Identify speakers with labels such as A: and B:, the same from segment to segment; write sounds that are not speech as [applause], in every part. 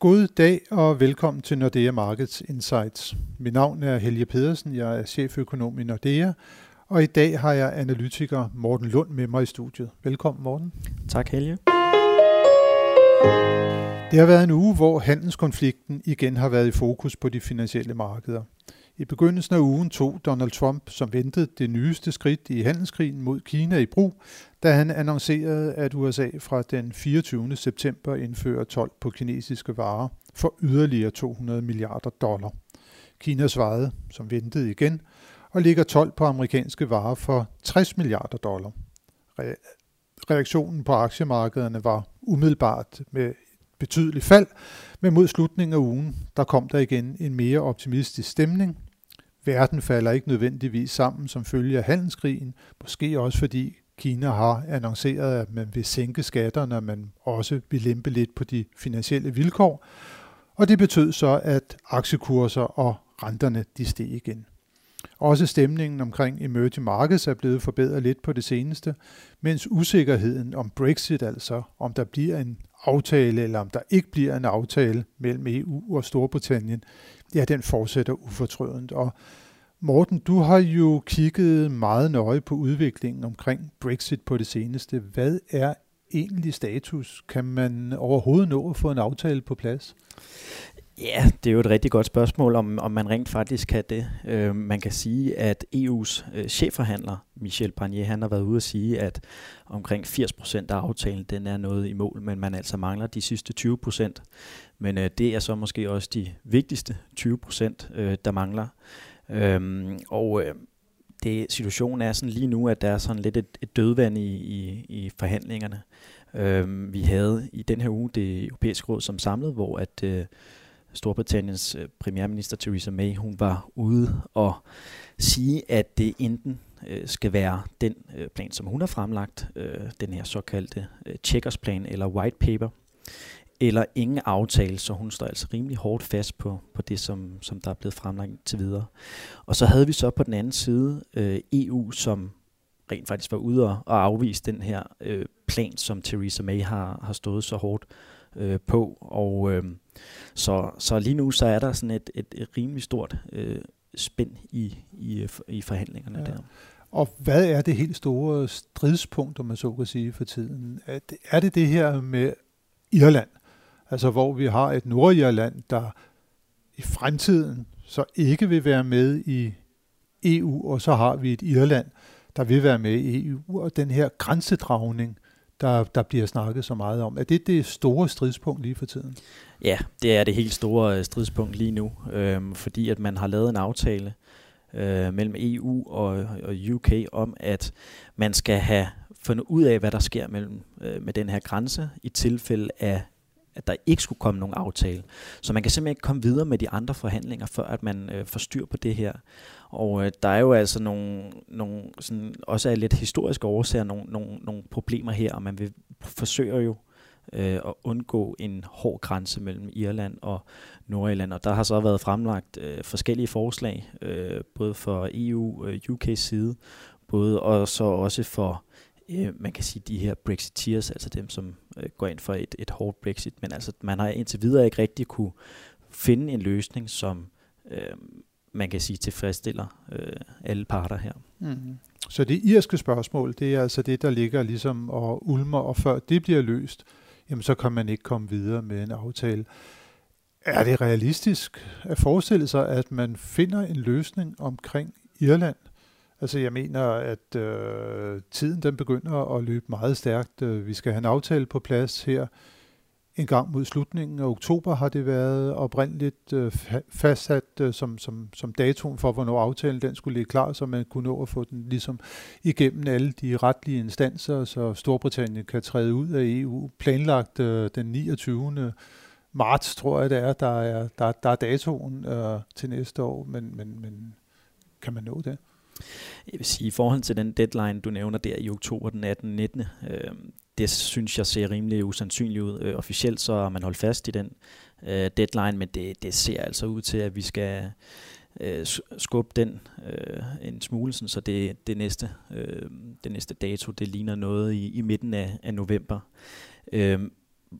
A: God dag og velkommen til Nordea Markets Insights. Mit navn er Helge Pedersen, jeg er cheføkonom i Nordea, og i dag har jeg analytiker Morten Lund med mig i studiet. Velkommen Morten.
B: Tak Helge.
A: Det har været en uge, hvor handelskonflikten igen har været i fokus på de finansielle markeder. I begyndelsen af ugen tog Donald Trump, som ventede det nyeste skridt i handelskrigen mod Kina i brug, da han annoncerede, at USA fra den 24. september indfører 12 på kinesiske varer for yderligere 200 milliarder dollar. Kina svarede, som ventede igen, og ligger 12 på amerikanske varer for 60 milliarder dollar. Reaktionen på aktiemarkederne var umiddelbart med betydeligt fald, men mod slutningen af ugen, der kom der igen en mere optimistisk stemning. Verden falder ikke nødvendigvis sammen som følge af handelskrigen, måske også fordi Kina har annonceret, at man vil sænke skatterne, og man også vil lempe lidt på de finansielle vilkår. Og det betød så, at aktiekurser og renterne de steg igen. Også stemningen omkring emerging markets er blevet forbedret lidt på det seneste, mens usikkerheden om Brexit, altså om der bliver en aftale eller om der ikke bliver en aftale mellem EU og Storbritannien, ja, den fortsætter ufortrødent. Og Morten, du har jo kigget meget nøje på udviklingen omkring Brexit på det seneste. Hvad er egentlig status? Kan man overhovedet nå at få en aftale på plads?
B: Ja, det er jo et rigtig godt spørgsmål, om, om man rent faktisk kan det. Øh, man kan sige, at EU's øh, chefforhandler, Michel Barnier, han har været ude at sige, at omkring 80% af aftalen, den er noget i mål, men man altså mangler de sidste 20%. Men øh, det er så måske også de vigtigste 20%, øh, der mangler. Øhm, og øh, det, situationen er sådan lige nu, at der er sådan lidt et, et dødvand i, i, i forhandlingerne. Øhm, vi havde i den her uge det europæiske råd som samlet, hvor at øh, Storbritanniens øh, premierminister Theresa May, hun var ude og sige, at det enten øh, skal være den øh, plan, som hun har fremlagt, øh, den her såkaldte øh, plan eller white paper, eller ingen aftale, så hun står altså rimelig hårdt fast på, på det, som, som der er blevet fremlagt til videre. Og så havde vi så på den anden side øh, EU, som rent faktisk var ude og, og afvise den her øh, plan, som Theresa May har, har stået så hårdt øh, på. Og øh, så, så lige nu så er der sådan et, et, et rimelig stort øh, spænd i, i, i forhandlingerne ja. der.
A: Og hvad er det helt store stridspunkt, om man så kan sige, for tiden? Er det er det, det her med Irland? Altså hvor vi har et Nordirland, der i fremtiden så ikke vil være med i EU, og så har vi et Irland, der vil være med i EU, og den her grænsedragning, der, der bliver snakket så meget om. Er det det store stridspunkt lige for tiden?
B: Ja, det er det helt store øh, stridspunkt lige nu, øh, fordi at man har lavet en aftale øh, mellem EU og, og UK om, at man skal have fundet ud af, hvad der sker mellem, øh, med den her grænse i tilfælde af at der ikke skulle komme nogen aftale. Så man kan simpelthen ikke komme videre med de andre forhandlinger, før at man øh, får styr på det her. Og øh, der er jo altså nogle, nogle sådan, også af lidt historiske årsager, nogle, nogle, nogle problemer her, og man vil forsøger jo øh, at undgå en hård grænse mellem Irland og Nordirland. Og der har så været fremlagt øh, forskellige forslag, øh, både for EU og øh, UK's side, både og så også for øh, man kan sige, de her Brexiteers, altså dem, som Øh, går ind for et, et hårdt Brexit, men altså, man har indtil videre ikke rigtig kunne finde en løsning, som øh, man kan sige tilfredsstiller øh, alle parter her. Mm.
A: Så det irske spørgsmål, det er altså det, der ligger ligesom og ulmer, og før det bliver løst, jamen så kan man ikke komme videre med en aftale. Er det realistisk at forestille sig, at man finder en løsning omkring Irland Altså jeg mener, at øh, tiden den begynder at løbe meget stærkt. Øh, vi skal have en aftale på plads her en gang mod slutningen af oktober har det været oprindeligt øh, fastsat øh, som, som, som datoen for, hvornår aftalen den skulle ligge klar, så man kunne nå at få den ligesom igennem alle de retlige instanser, så Storbritannien kan træde ud af EU. Planlagt øh, den 29. marts, tror jeg det er, der er, der, der er datoen øh, til næste år, men, men, men kan man nå det?
B: Jeg vil sige, i forhold til den deadline, du nævner der i oktober den 18. 19., øh, det synes jeg ser rimelig usandsynligt ud. Øh, officielt så har man holdt fast i den øh, deadline, men det, det ser altså ud til, at vi skal øh, skubbe den øh, en smule, sådan, så det, det, næste, øh, det næste dato, det ligner noget i, i midten af, af november. Øh,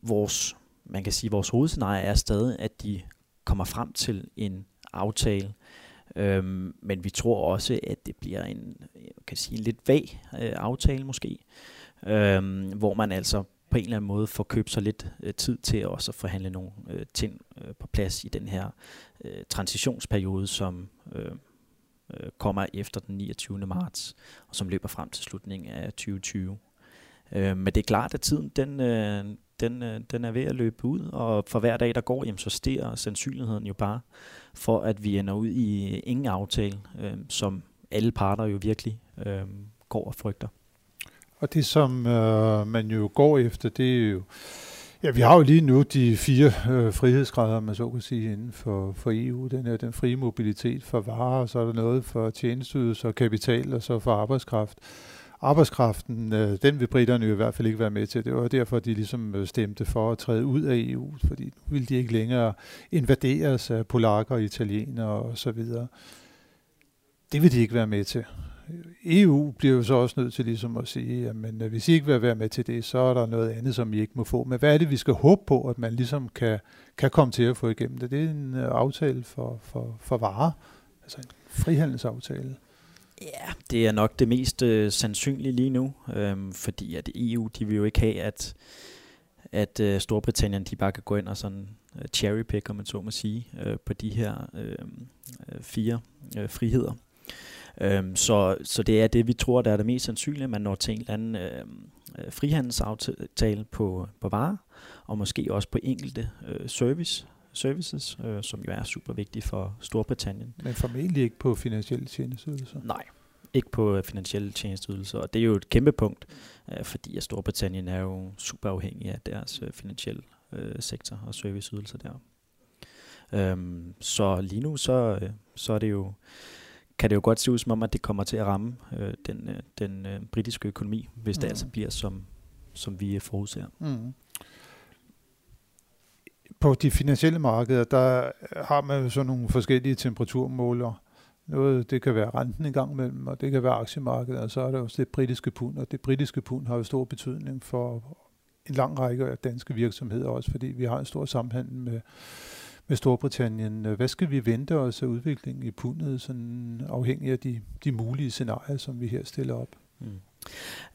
B: vores man kan sige, at vores hovedscenarie er stadig, at de kommer frem til en aftale, øhm, men vi tror også, at det bliver en, jeg kan sige, en lidt vag øh, aftale måske, øhm, hvor man altså på en eller anden måde får købt sig lidt øh, tid til også at forhandle nogle øh, ting øh, på plads i den her øh, transitionsperiode, som øh, øh, kommer efter den 29. marts, og som løber frem til slutningen af 2020. Øh, men det er klart, at tiden den, øh, den, øh, den er ved at løbe ud, og for hver dag, der går, jamen, så stiger sandsynligheden jo bare for, at vi ender ud i ingen aftale, øh, som alle parter jo virkelig øh, går og frygter.
A: Og det, som øh, man jo går efter, det er jo... Ja, vi har jo lige nu de fire øh, frihedsgrader, man så kan sige, inden for, for EU. Den er den frie mobilitet for varer, og så er der noget for tjenesteydelser kapital, og så for arbejdskraft. Arbejdskraften, øh, den vil britterne jo i hvert fald ikke være med til. Det var derfor, de ligesom øh, stemte for at træde ud af EU, fordi nu ville de ikke længere invaderes af polakker, italienere og så videre. Det vil de ikke være med til. EU bliver jo så også nødt til ligesom at sige, jamen men, hvis I ikke vil være med til det, så er der noget andet, som I ikke må få. Men hvad er det, vi skal håbe på, at man ligesom kan, kan komme til at få igennem det? Det er en øh, aftale for, for, for varer, altså en frihandelsaftale.
B: Ja, det er nok det mest øh, sandsynlige lige nu, øhm, fordi at EU, de vil jo ikke have, at, at øh, Storbritannien, de bare kan gå ind og sådan øh, cherrypick, om man så må sige, øh, på de her øhm, øh, fire øh, friheder. Øhm, så, så det er det, vi tror, der er det mest sandsynlige, at man når til en eller anden øhm, øh, frihandelsaftale på, på varer, og måske også på enkelte øh, service, services, øh, som jo er super vigtige for Storbritannien.
A: Men formentlig ikke på finansielle tjenesteydelser?
B: Nej, ikke på øh, finansielle tjenesteydelser, og det er jo et kæmpe punkt, øh, fordi at Storbritannien er jo super afhængig af deres øh, finansielle øh, sektor og serviceydelser der. Øhm, så lige nu, så, øh, så er det jo kan det jo godt se ud som om, at det kommer til at ramme øh, den, øh, den øh, britiske økonomi, hvis mm. det altså bliver, som, som vi forudser. Mm.
A: På de finansielle markeder, der har man jo sådan nogle forskellige temperaturmåler. Noget, det kan være renten i gang mellem, og det kan være aktiemarkedet, og så er der også det britiske pund, og det britiske pund har jo stor betydning for en lang række af danske virksomheder også, fordi vi har en stor samhandel med med Storbritannien. Hvad skal vi vente os af udviklingen i pundet, sådan afhængig af de, de mulige scenarier, som vi her stiller op? Mm.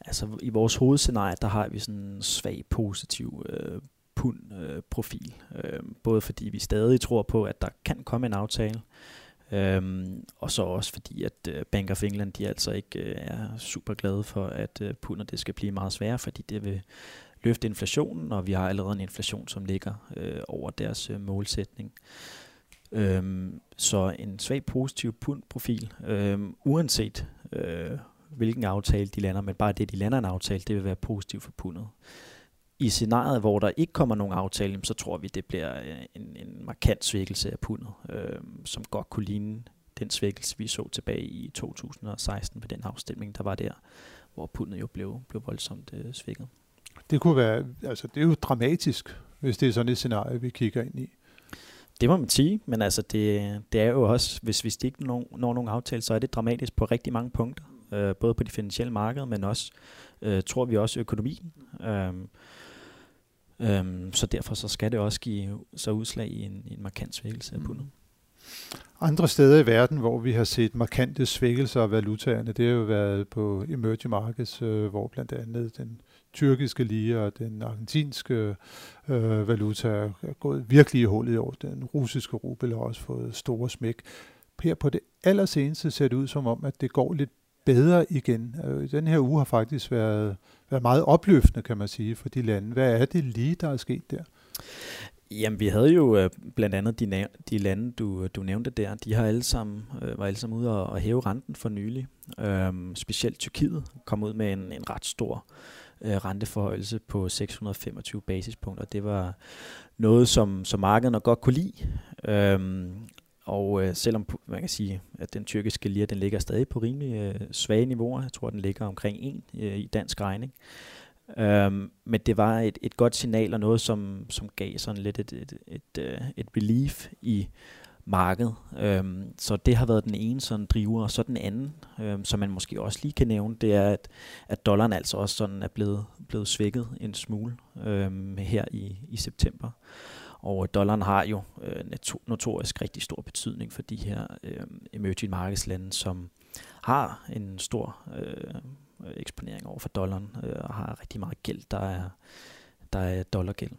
B: Altså i vores hovedscenarie, der har vi sådan en svag positiv øh, pund-profil. Øh, øh, både fordi vi stadig tror på, at der kan komme en aftale, Øhm, og så også fordi, at øh, Bank of England, de altså ikke øh, er super glade for, at øh, pundet det skal blive meget sværere, fordi det vil løfte inflationen, og vi har allerede en inflation, som ligger øh, over deres øh, målsætning. Øhm, så en svag positiv pundprofil, øhm, uanset øh, hvilken aftale de lander, men bare det, de lander en aftale, det vil være positivt for pundet. I scenariet, hvor der ikke kommer nogen aftale, så tror vi, det bliver øh, en, en markant svækkelse af pundet, øh, som godt kunne ligne den svækkelse, vi så tilbage i 2016 ved den afstemning, der var der, hvor pundet jo blev, blev voldsomt øh, svækket.
A: Det kunne være, altså det er jo dramatisk, hvis det er sådan et scenarie, vi kigger ind i.
B: Det må man sige, men altså det, det er jo også, hvis vi ikke når, når nogen aftale, så er det dramatisk på rigtig mange punkter. Øh, både på de finansielle markeder, men også, øh, tror vi også, økonomien. Øh, øh, så derfor så skal det også give sig udslag i en, en markant svækkelse af pundet. Mm.
A: Andre steder i verden, hvor vi har set markante svækkelser af valutaerne, det har jo været på emerging markets, øh, hvor blandt andet den tyrkiske lira og den argentinske øh, valuta er gået virkelig i hullet i år. Den russiske rubel har også fået store smæk. Her på det allerseneste ser det ud som om, at det går lidt bedre igen. Øh, den her uge har faktisk været, været meget opløftende, kan man sige, for de lande. Hvad er det lige, der er sket der?
B: Jamen, vi havde jo øh, blandt andet de, de lande, du, du nævnte der, de har alle sammen, øh, var alle sammen ude og, og hæve renten for nylig. Øhm, specielt Tyrkiet kom ud med en, en ret stor øh, renteforhøjelse på 625 basispunkter. Det var noget, som, som markederne godt kunne lide. Øhm, og øh, selvom man kan sige, at den tyrkiske lira, den ligger stadig på rimelig øh, svage niveauer. Jeg tror, den ligger omkring 1 øh, i dansk regning. Øhm, men det var et, et godt signal og noget, som, som gav sådan lidt et, et, et, et, øh, et relief i markedet. Øhm, så det har været den ene sådan driver, og så den anden, øhm, som man måske også lige kan nævne, det er, at, at dollaren altså også sådan er blevet, blevet svækket en smule øhm, her i, i september. Og dollaren har jo øh, notorisk rigtig stor betydning for de her øh, emerging markedslande, som har en stor øh, eksponering over for dollaren øh, og har rigtig meget gæld, der er, der er dollargæld.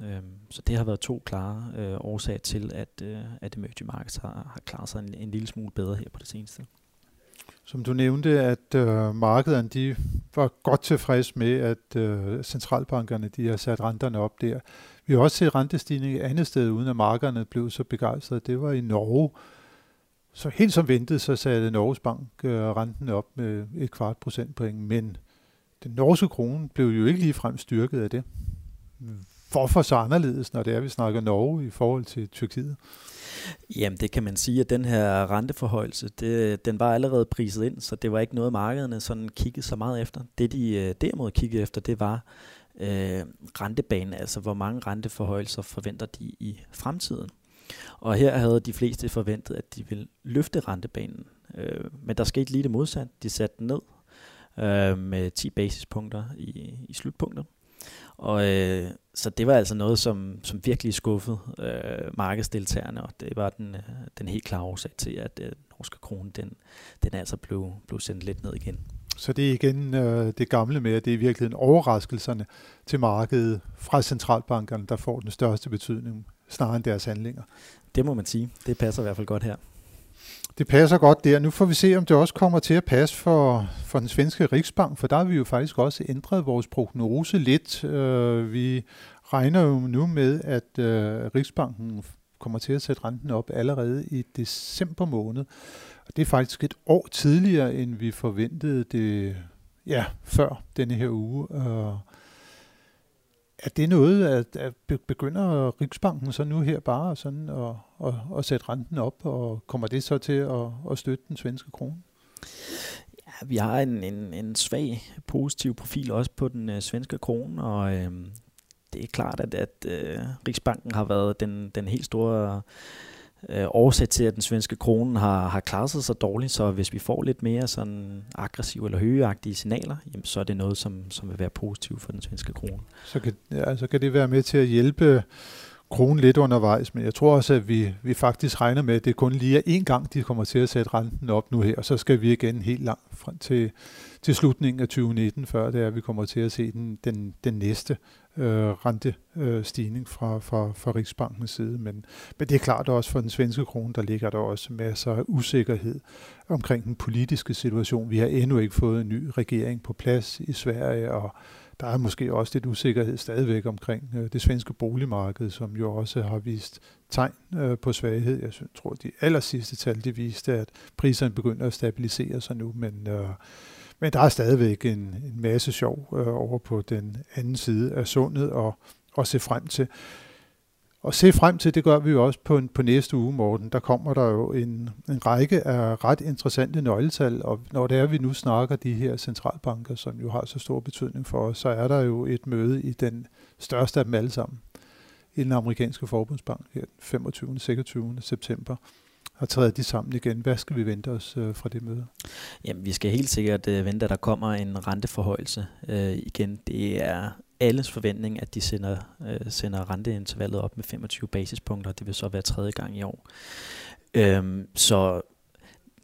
B: Øh, så det har været to klare øh, årsager til, at, øh, at emerging markets har, har klaret sig en, en lille smule bedre her på det seneste.
A: Som du nævnte, at øh, markederne de var godt tilfreds med, at øh, centralbankerne de har sat renterne op der. Vi har også set rentestigning et andet sted, uden at markederne blev så begejstrede. Det var i Norge. Så helt som ventet, så satte Norges Bank øh, renten op med et kvart procentpoint, men den norske krone blev jo ikke ligefrem styrket af det. Hvorfor så anderledes, når det er, vi snakker Norge i forhold til Tyrkiet?
B: Jamen det kan man sige, at den her renteforhøjelse, det, den var allerede priset ind, så det var ikke noget, markederne sådan kiggede så meget efter. Det de øh, derimod kiggede efter, det var øh, rentebanen, altså hvor mange renteforhøjelser forventer de i fremtiden. Og her havde de fleste forventet, at de ville løfte rentebanen. Øh, men der skete lige det modsatte. De satte den ned øh, med 10 basispunkter i, i slutpunktet. Og øh, så det var altså noget, som, som virkelig skuffede øh, markedsdeltagerne, og det var den, øh, den helt klare årsag til, at øh, norske krone, den, den altså blev, blev sendt lidt ned igen.
A: Så det er igen øh, det gamle med, at det er i virkeligheden overraskelserne til markedet fra centralbankerne, der får den største betydning, snarere end deres handlinger.
B: Det må man sige. Det passer i hvert fald godt her.
A: Det passer godt der. Nu får vi se, om det også kommer til at passe for, for den svenske Riksbank, for der har vi jo faktisk også ændret vores prognose lidt. Øh, vi regner jo nu med, at øh, Riksbanken kommer til at sætte renten op allerede i december måned. Og det er faktisk et år tidligere, end vi forventede det ja, før denne her uge. Øh, er det noget, at, at begynder Riksbanken så nu her bare sådan at, at, at sætte renten op, og kommer det så til at, at støtte den svenske krone?
B: Ja, vi har en, en, en svag positiv profil også på den øh, svenske krone, og øh, det er klart, at, at øh, Riksbanken har været den, den helt store øh, Øh, årsag til, at den svenske krone har, har klaret sig så dårligt, så hvis vi får lidt mere sådan aggressive eller højeagtige signaler, jamen, så er det noget, som, som vil være positivt for den svenske krone.
A: Så kan, ja, så kan det være med til at hjælpe kronen lidt undervejs, men jeg tror også, at vi, vi faktisk regner med, at det kun lige er én gang, de kommer til at sætte renten op nu her, og så skal vi igen helt langt frem til, til slutningen af 2019, før det er, at vi kommer til at se den, den, den næste øh, rentestigning øh, fra, fra, fra Riksbankens side. Men, men det er klart også for den svenske krone, der ligger der også masser af usikkerhed omkring den politiske situation. Vi har endnu ikke fået en ny regering på plads i Sverige, og der er måske også lidt usikkerhed stadigvæk omkring øh, det svenske boligmarked, som jo også har vist tegn øh, på svaghed. Jeg synes, tror, de aller sidste tal, de viste, at priserne begynder at stabilisere sig nu, men øh, men der er stadigvæk en, en masse sjov øh, over på den anden side af sundet og, og se frem til. Og se frem til, det gør vi jo også på, på næste uge, Morten. Der kommer der jo en, en række af ret interessante nøgletal, og når det er, vi nu snakker de her centralbanker, som jo har så stor betydning for os, så er der jo et møde i den største af dem alle sammen, i den amerikanske forbundsbank her den 25. 26. september og træder de sammen igen. Hvad skal vi vente os øh, fra det møde?
B: Jamen, vi skal helt sikkert øh, vente, at der kommer en renteforhøjelse øh, igen. Det er alles forventning, at de sender, øh, sender renteintervallet op med 25 basispunkter. Det vil så være tredje gang i år. Øhm, så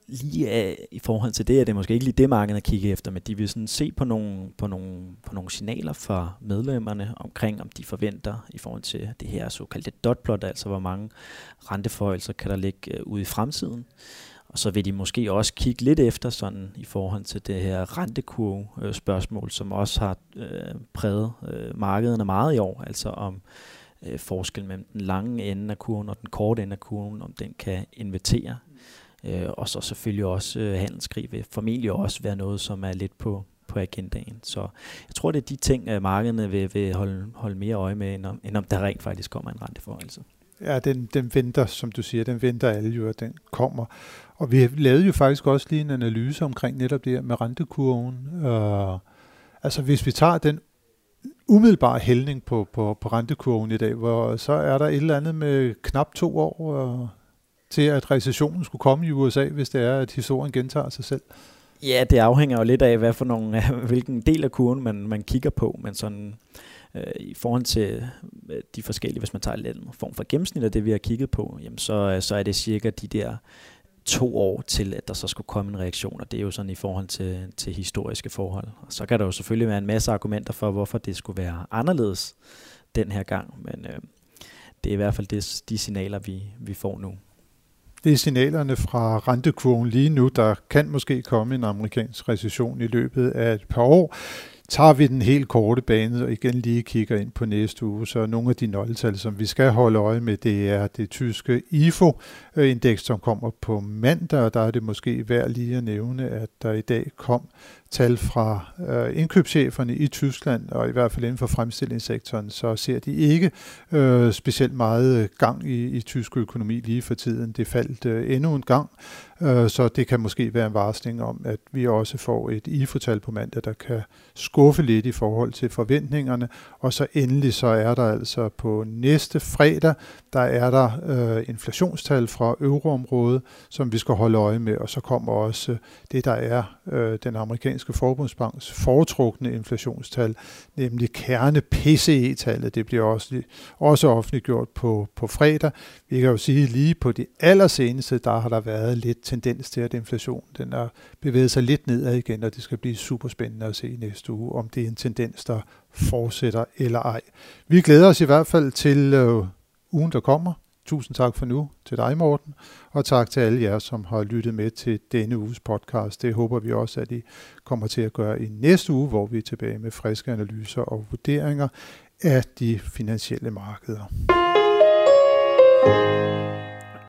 B: lige af, i forhold til det, er det måske ikke lige det, markedet kigger efter, men de vil sådan se på nogle, på, nogle, på nogle signaler fra medlemmerne omkring, om de forventer i forhold til det her såkaldte dotplot, altså hvor mange renteforøjelser kan der ligge øh, ude i fremtiden. Og så vil de måske også kigge lidt efter sådan i forhold til det her rentekurve-spørgsmål, som også har øh, præget øh, markederne meget i år, altså om øh, forskel mellem den lange ende af kurven og den korte ende af kurven, om den kan invitere Øh, og så selvfølgelig også øh, handelskrig vil formentlig også være noget, som er lidt på, på agendaen. Så jeg tror, det er de ting, øh, markederne vil, vil holde, holde mere øje med, end om, end om der rent faktisk kommer en renteforholdelse.
A: Ja, den, den venter, som du siger, den venter alle jo, at den kommer. Og vi lavede jo faktisk også lige en analyse omkring netop det her med rentekurven. Uh, altså hvis vi tager den umiddelbare hældning på, på, på rentekurven i dag, hvor så er der et eller andet med knap to år, øh, til, at recessionen skulle komme i USA, hvis det er, at historien gentager sig selv?
B: Ja, det afhænger jo lidt af, hvad for nogle, [laughs] hvilken del af kurven man, man kigger på, men sådan øh, i forhold til øh, de forskellige, hvis man tager en form for gennemsnit af det, vi har kigget på, jamen så, øh, så er det cirka de der to år til, at der så skulle komme en reaktion, og det er jo sådan i forhold til, til historiske forhold. Og så kan der jo selvfølgelig være en masse argumenter for, hvorfor det skulle være anderledes den her gang, men øh, det er i hvert fald det, de signaler, vi, vi får nu.
A: Det er signalerne fra rentekurven lige nu. Der kan måske komme en amerikansk recession i løbet af et par år. Tager vi den helt korte bane og igen lige kigger ind på næste uge, så nogle af de nøgletal, som vi skal holde øje med, det er det tyske IFO-indeks, som kommer på mandag, og der er det måske værd lige at nævne, at der i dag kom tal fra øh, indkøbscheferne i Tyskland, og i hvert fald inden for fremstillingssektoren, så ser de ikke øh, specielt meget gang i, i tysk økonomi lige for tiden. Det faldt øh, endnu en gang, øh, så det kan måske være en varsling om, at vi også får et IFO-tal på mandag, der kan skuffe lidt i forhold til forventningerne. Og så endelig så er der altså på næste fredag, der er der øh, inflationstal fra euroområdet, som vi skal holde øje med, og så kommer også det, der er øh, den amerikanske forbundsbanks foretrukne inflationstal, nemlig kerne PCE-tallet. Det bliver også, også offentliggjort på, på fredag. Vi kan jo sige, lige på de allerseneste, der har der været lidt tendens til, at inflationen den er bevæget sig lidt nedad igen, og det skal blive super spændende at se næste uge, om det er en tendens, der fortsætter eller ej. Vi glæder os i hvert fald til øh, ugen, der kommer. Tusind tak for nu til dig, Morten, og tak til alle jer, som har lyttet med til denne uges podcast. Det håber vi også, at I kommer til at gøre i næste uge, hvor vi er tilbage med friske analyser og vurderinger af de finansielle markeder. thank you